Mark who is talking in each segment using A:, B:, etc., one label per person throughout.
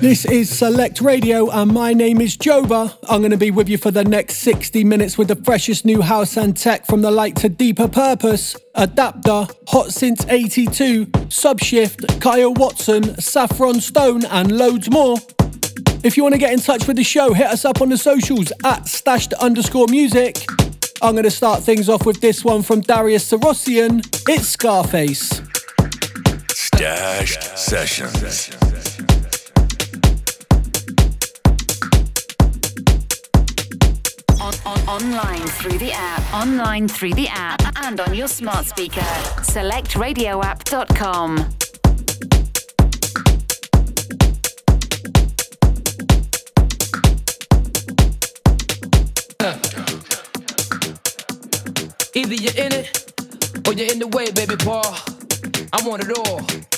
A: This is Select Radio, and my name is Joba. I'm going to be with you for the next 60 minutes with the freshest new house and tech from the light to deeper purpose. Adapter, Hot Since 82, Subshift, Kyle Watson, Saffron Stone, and loads more. If you want to get in touch with the show, hit us up on the socials at stashed underscore music. I'm going to start things off with this one from Darius Syrossian. It's Scarface.
B: Stashed Sessions.
C: On, on, online through the app, online through the app, and on your smart speaker. Select SelectRadioApp.com.
D: Either you're in it or you're in the way, baby boy. I want it all.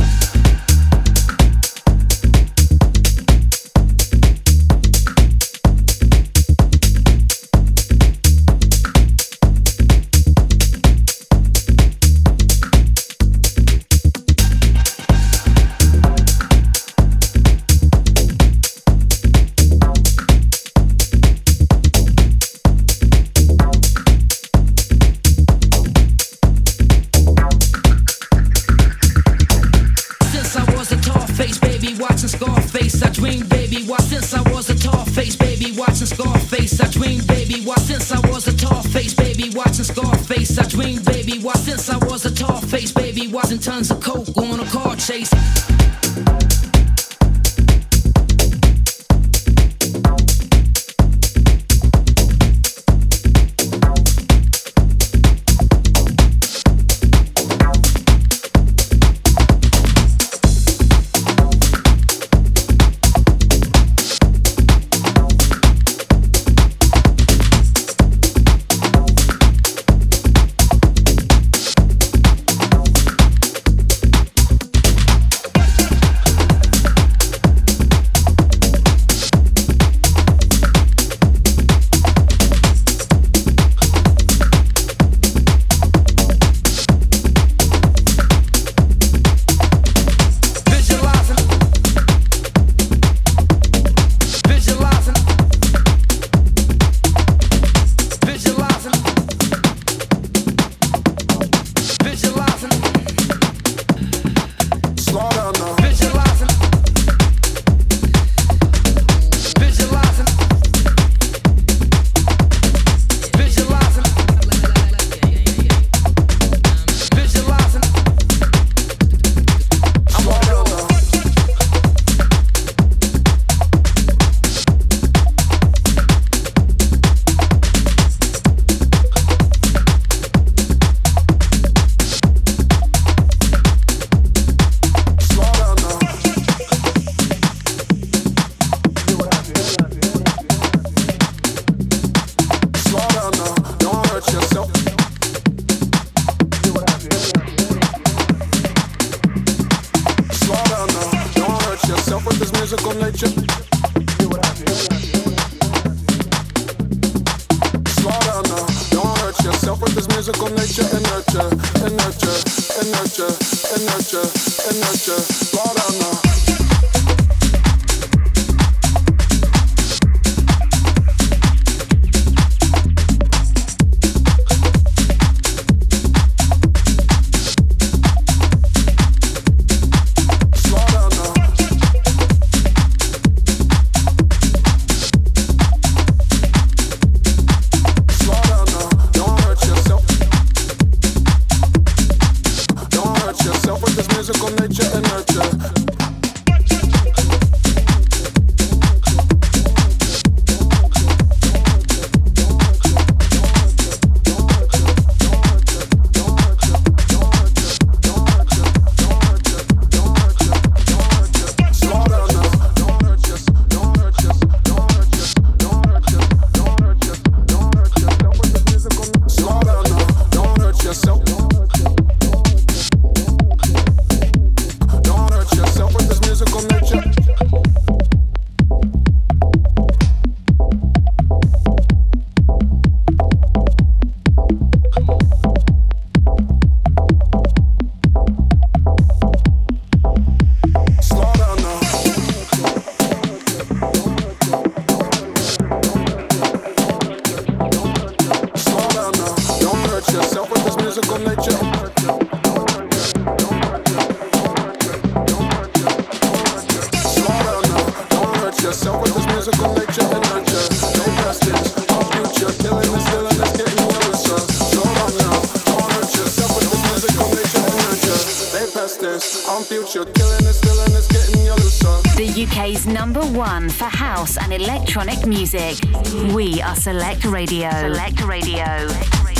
D: tons of coke.
E: Musical nature. Slow down now, don't hurt yourself with this musical nature and nurture, and nurture, and nurture, and nurture, and nurture. Slow down now.
C: electronic music. We are Select Radio. Select Radio.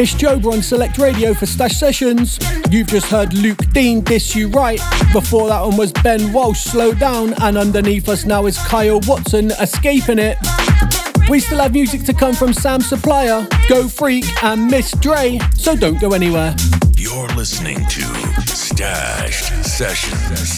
A: It's Joba on Select Radio for Stashed Sessions. You've just heard Luke Dean, Diss You Right. Before that one was Ben Walsh, Slow Down. And underneath us now is Kyle Watson, Escaping It. We still have music to come from Sam Supplier, Go Freak, and Miss Dre, so don't go anywhere.
B: You're listening to Stashed Sessions.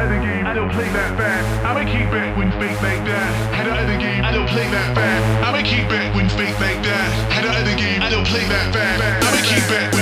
F: out of the game, I don't play that bad. I'ma keep it when fake like that. Head out of game, I don't play that bad. I'ma keep it when fake like that. Head out of game, I don't play that bad. I'ma keep it.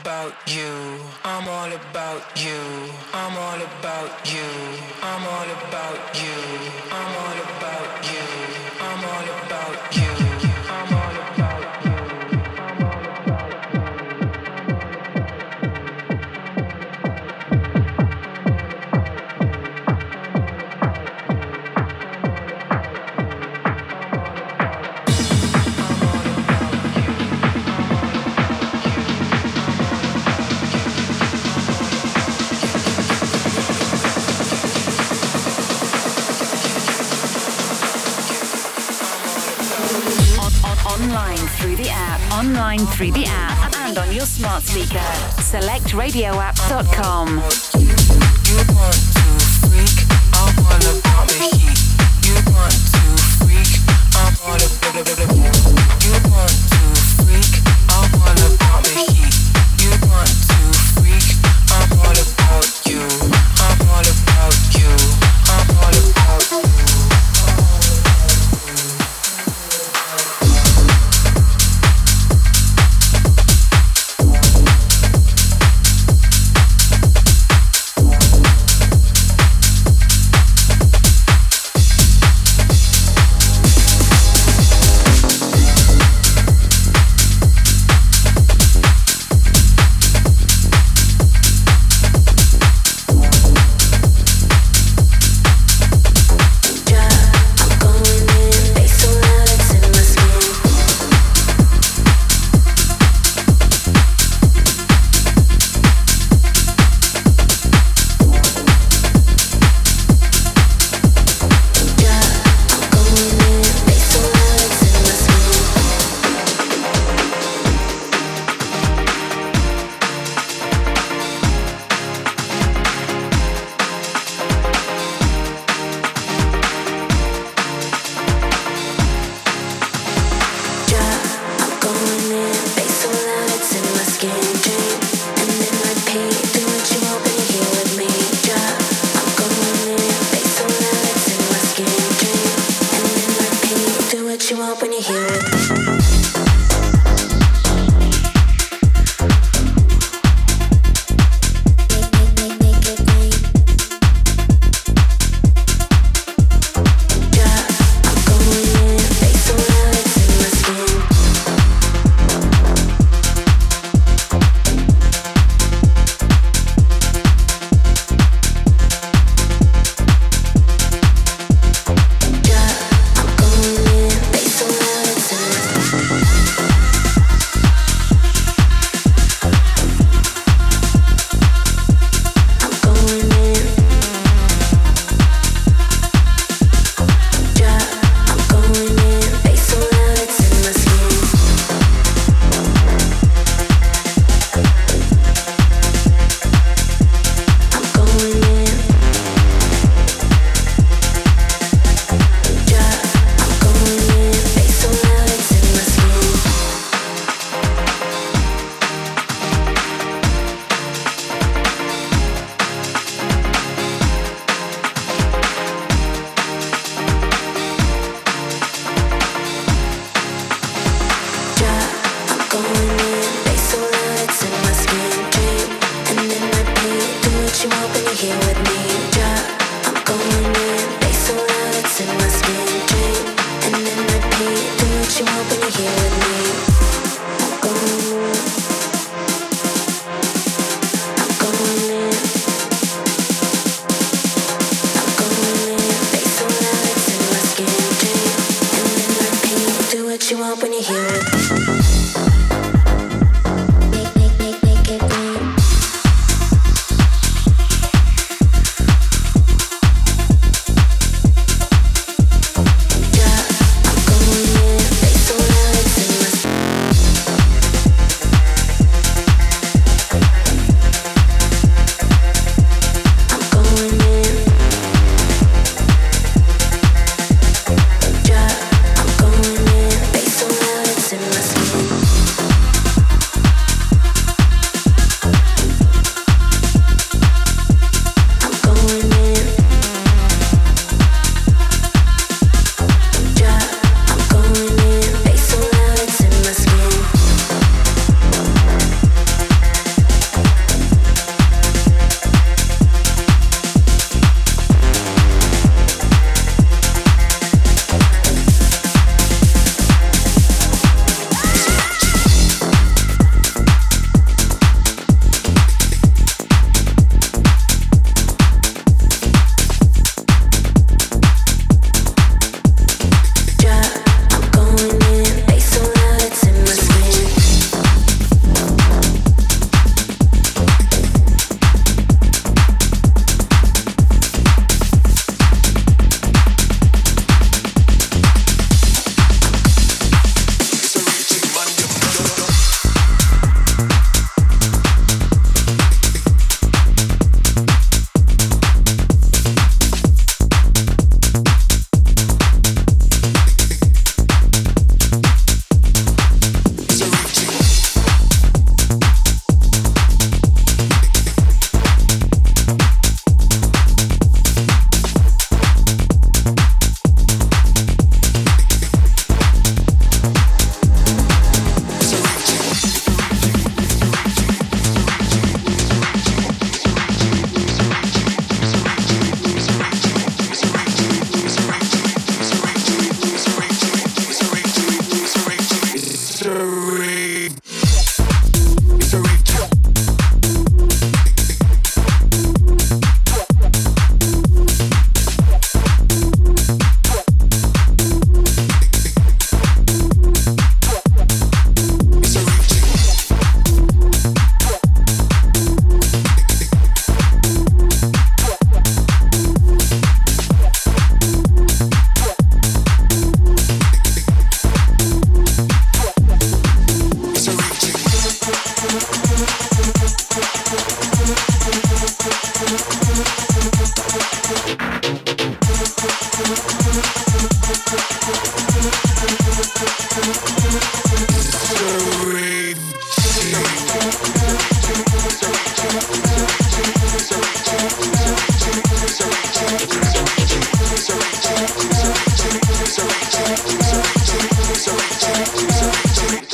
G: about you. I'm all about you. I'm all about you. I'm all about you.
C: online through the app and on your smart speaker. Select radioapp.com.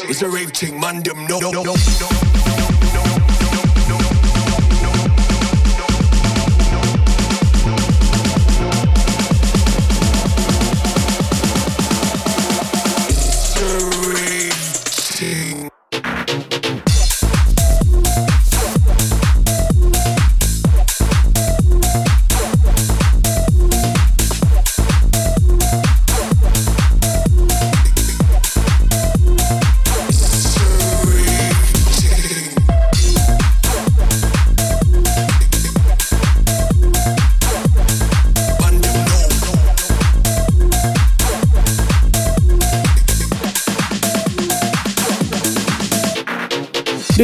H: It's a rave ting, mandem, no, no, no, no.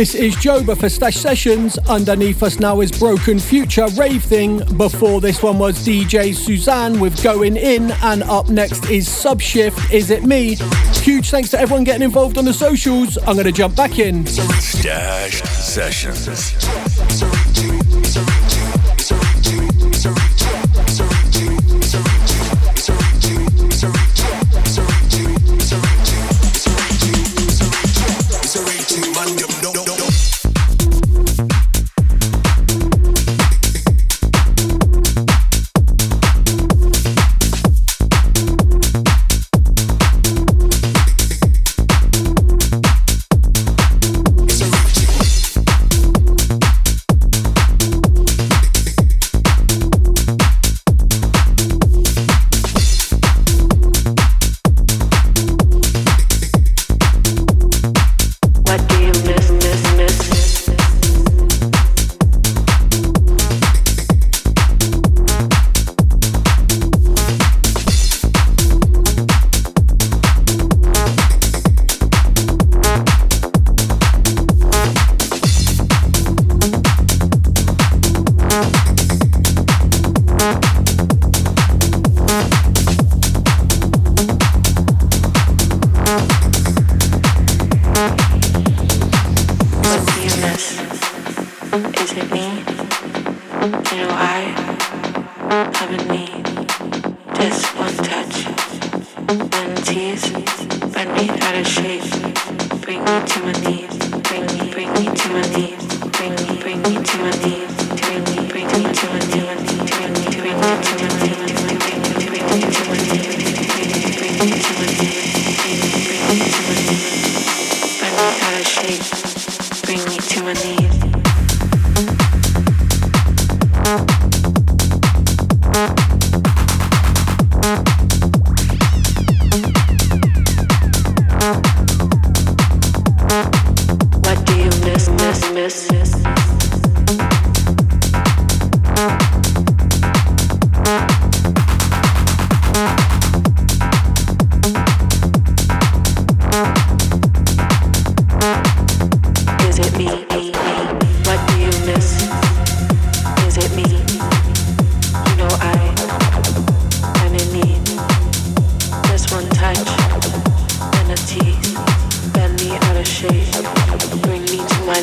A: This is Joba for Stashed Sessions. Underneath us now is Broken Future Rave Thing. Before this one was DJ Susan with Going In. And up next is Subshift Is It Me? Huge thanks to everyone getting involved on the socials. I'm going to jump back in.
B: Stashed Sessions.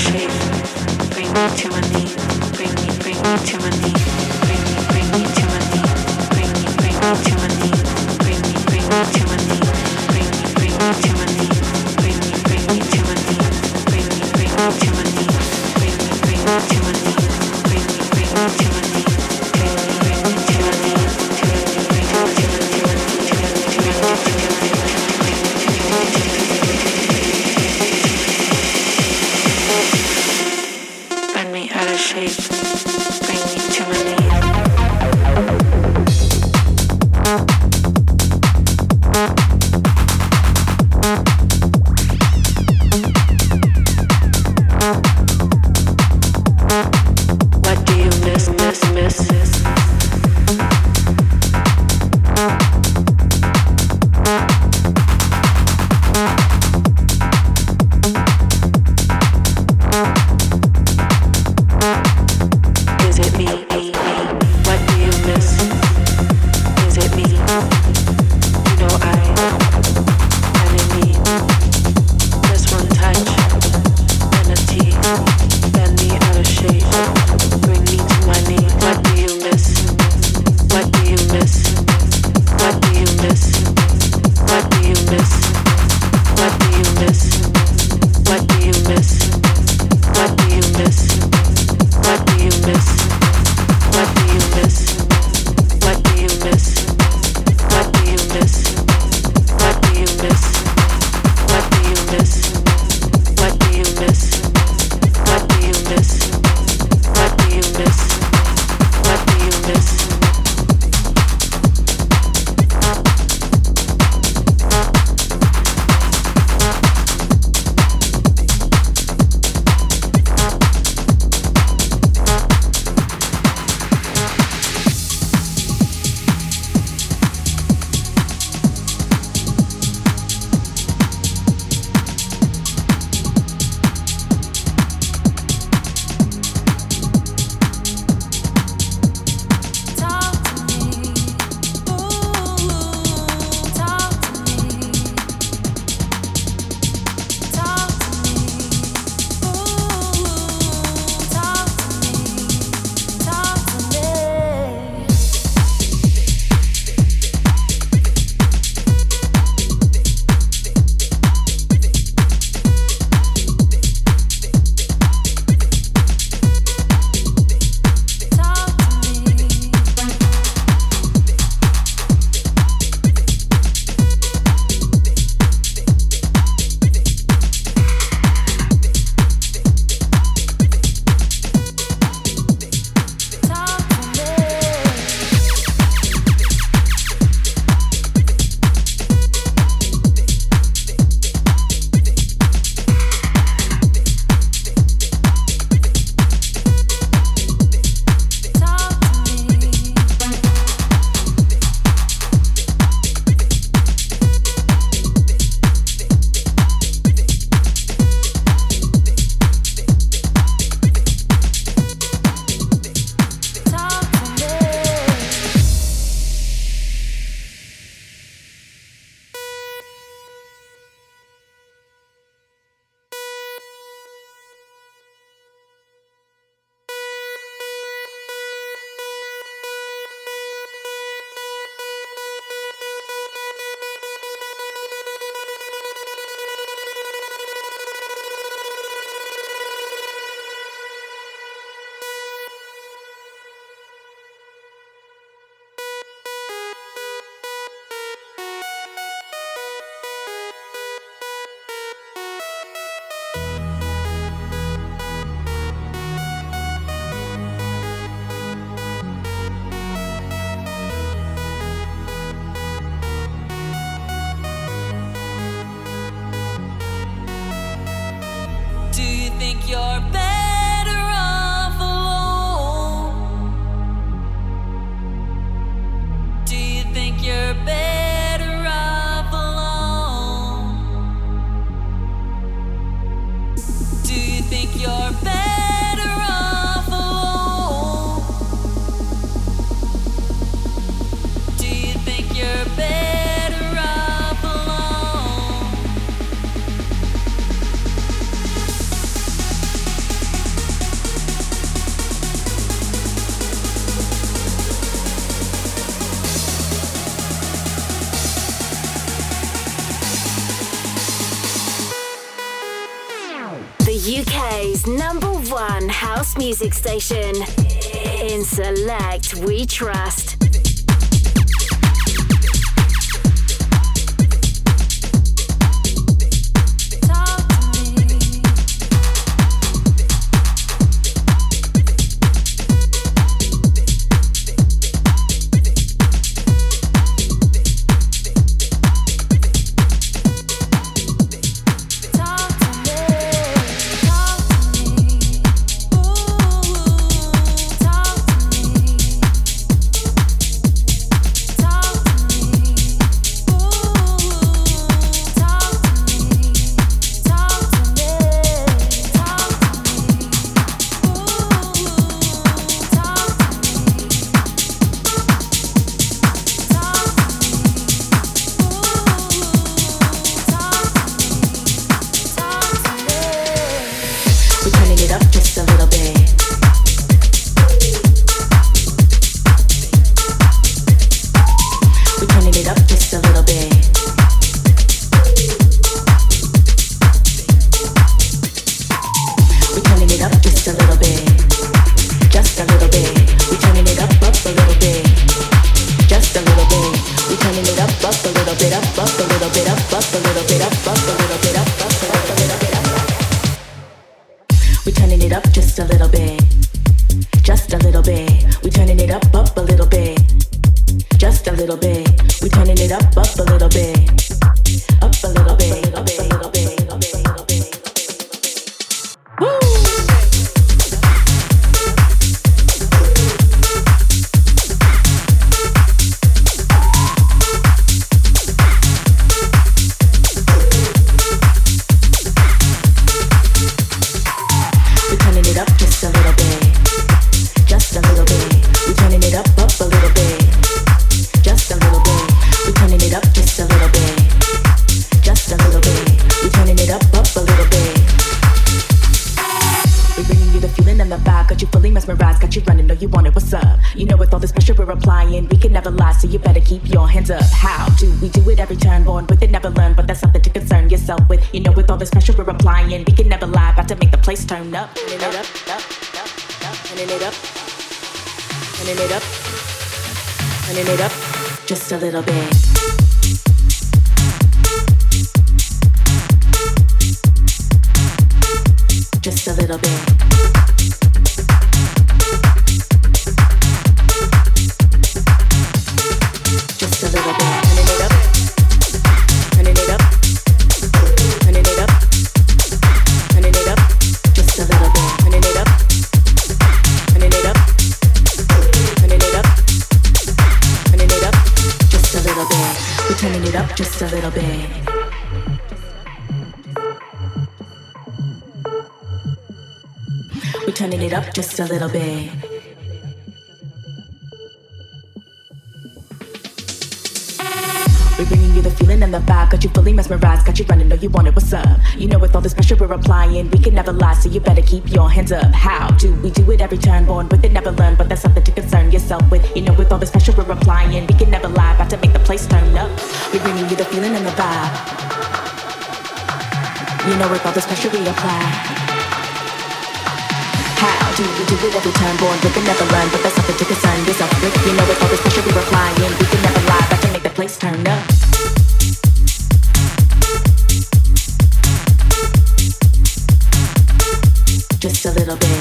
I: shape. Bring me to my knees. Bring me, bring me to my knees.
C: House music station. In Select, we trust.
J: the vibe got you fully mesmerized, got you running, know you want it, what's up? You know with all this pressure we're applying, we can never lie, so you better keep your hands up. How do we do it every turn? Born with it, never learn, but that's something to concern yourself with. You know with all this pressure we're applying, we can never lie, about to make the place turn up. We're bringing you the feeling and the vibe. You know with all this pressure we apply. How do we do it every time? Born with it, never learn, but that's something to concern yourself with. You know with all this pressure we're applying, we can never lie, about to make the place turn up. just a little bit.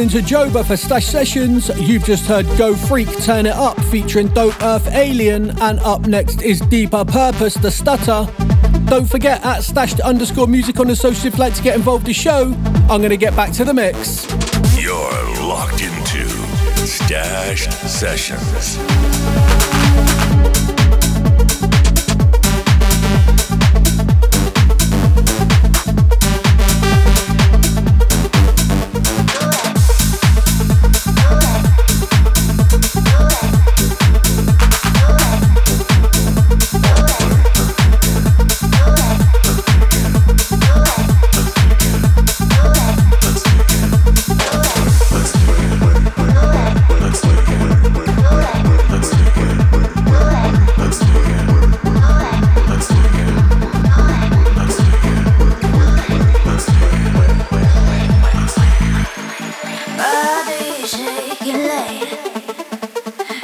A: Listening to Joba for Stashed Sessions. You've just heard Go Freak Turn It Up featuring Dope Earth Alien, and up next is Deeper Purpose, The Stutter. Don't forget at stashed underscore music on the social if you'd like to get involved in the show. I'm going to get back to the mix.
B: You're locked into Stashed Sessions.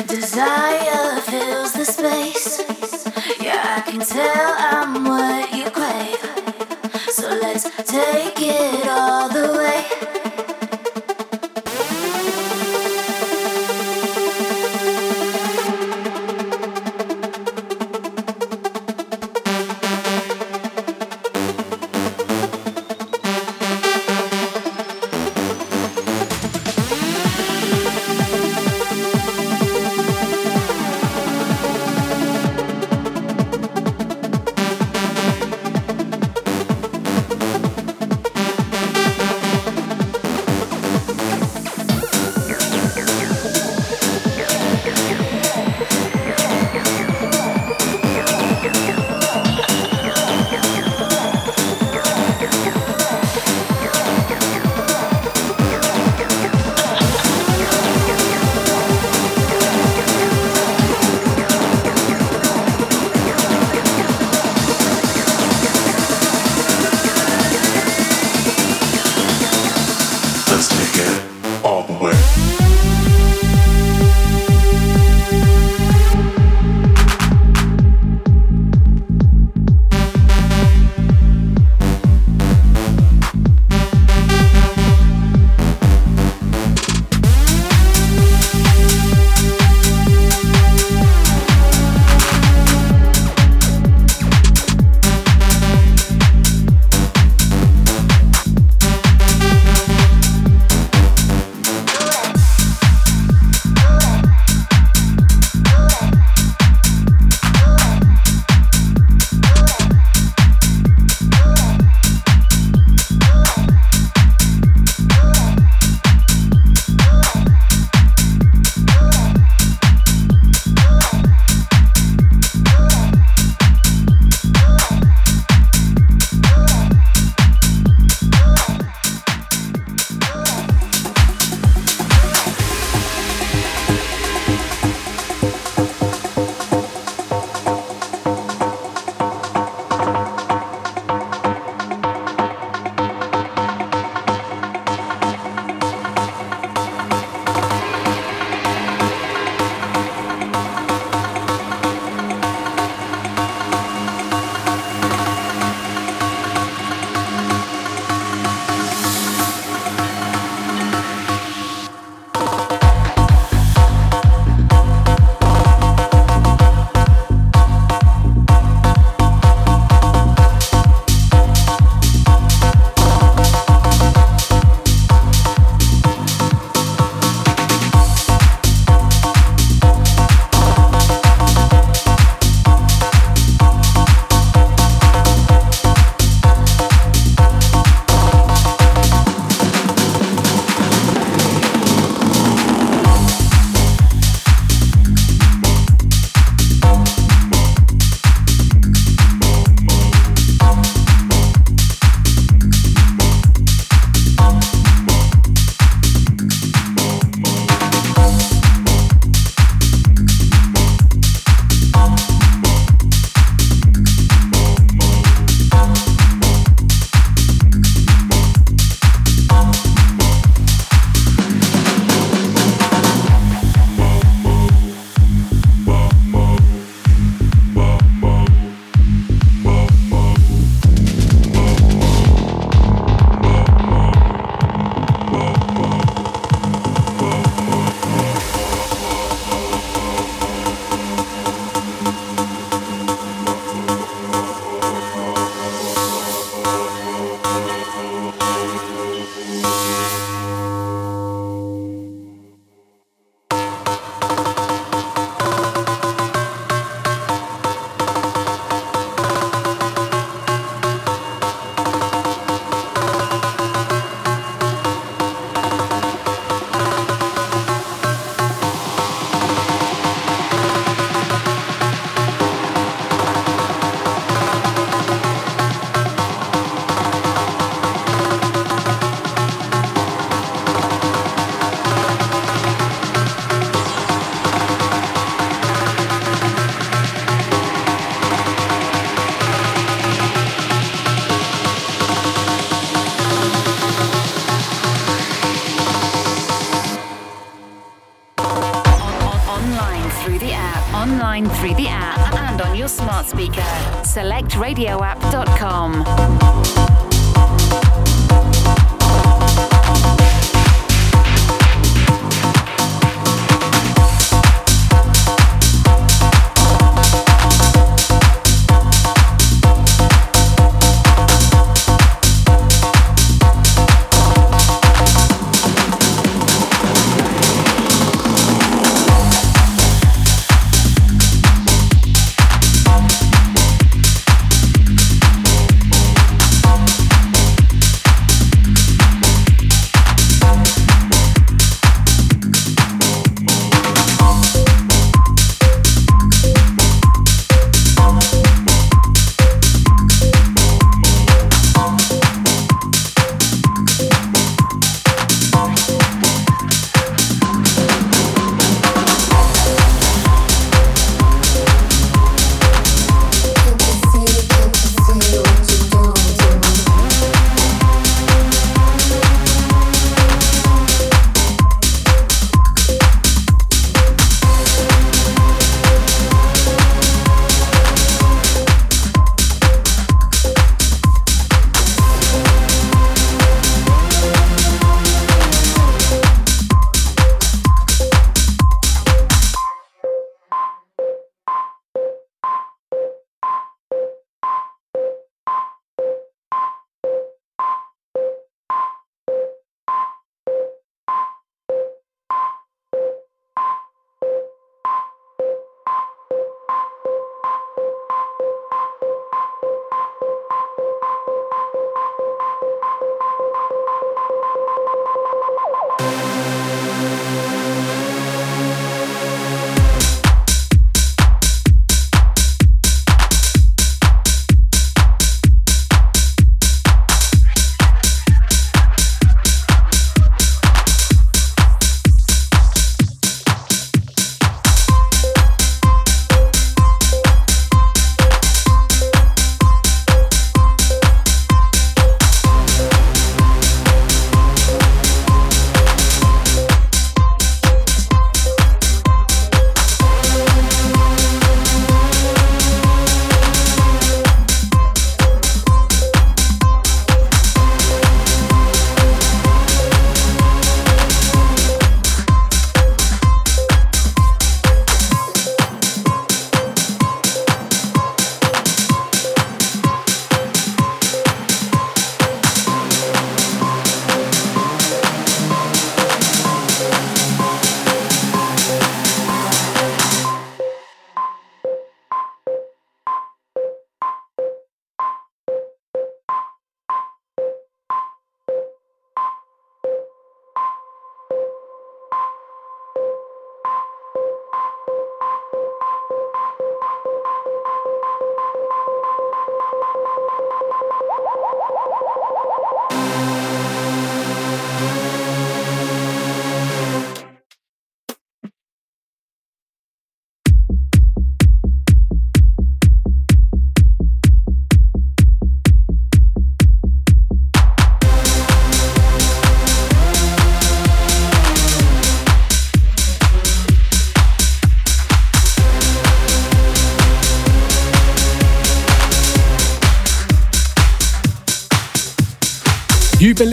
H: Desire fills the space. Yeah, I can tell I'm what you crave. So let's take it all.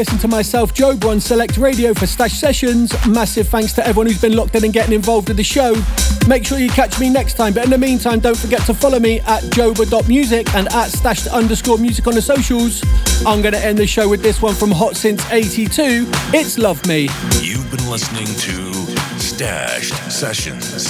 A: Listening to myself, Joe on Select Radio for Stashed Sessions. Massive thanks to everyone who's been locked in and getting involved with the show. Make sure you catch me next time. But in the meantime, don't forget to follow me at joba.music and at stashed underscore music on the socials. I'm going to end the show with this one from Hot Since 82. It's Love Me.
B: You've been listening to Stashed Sessions.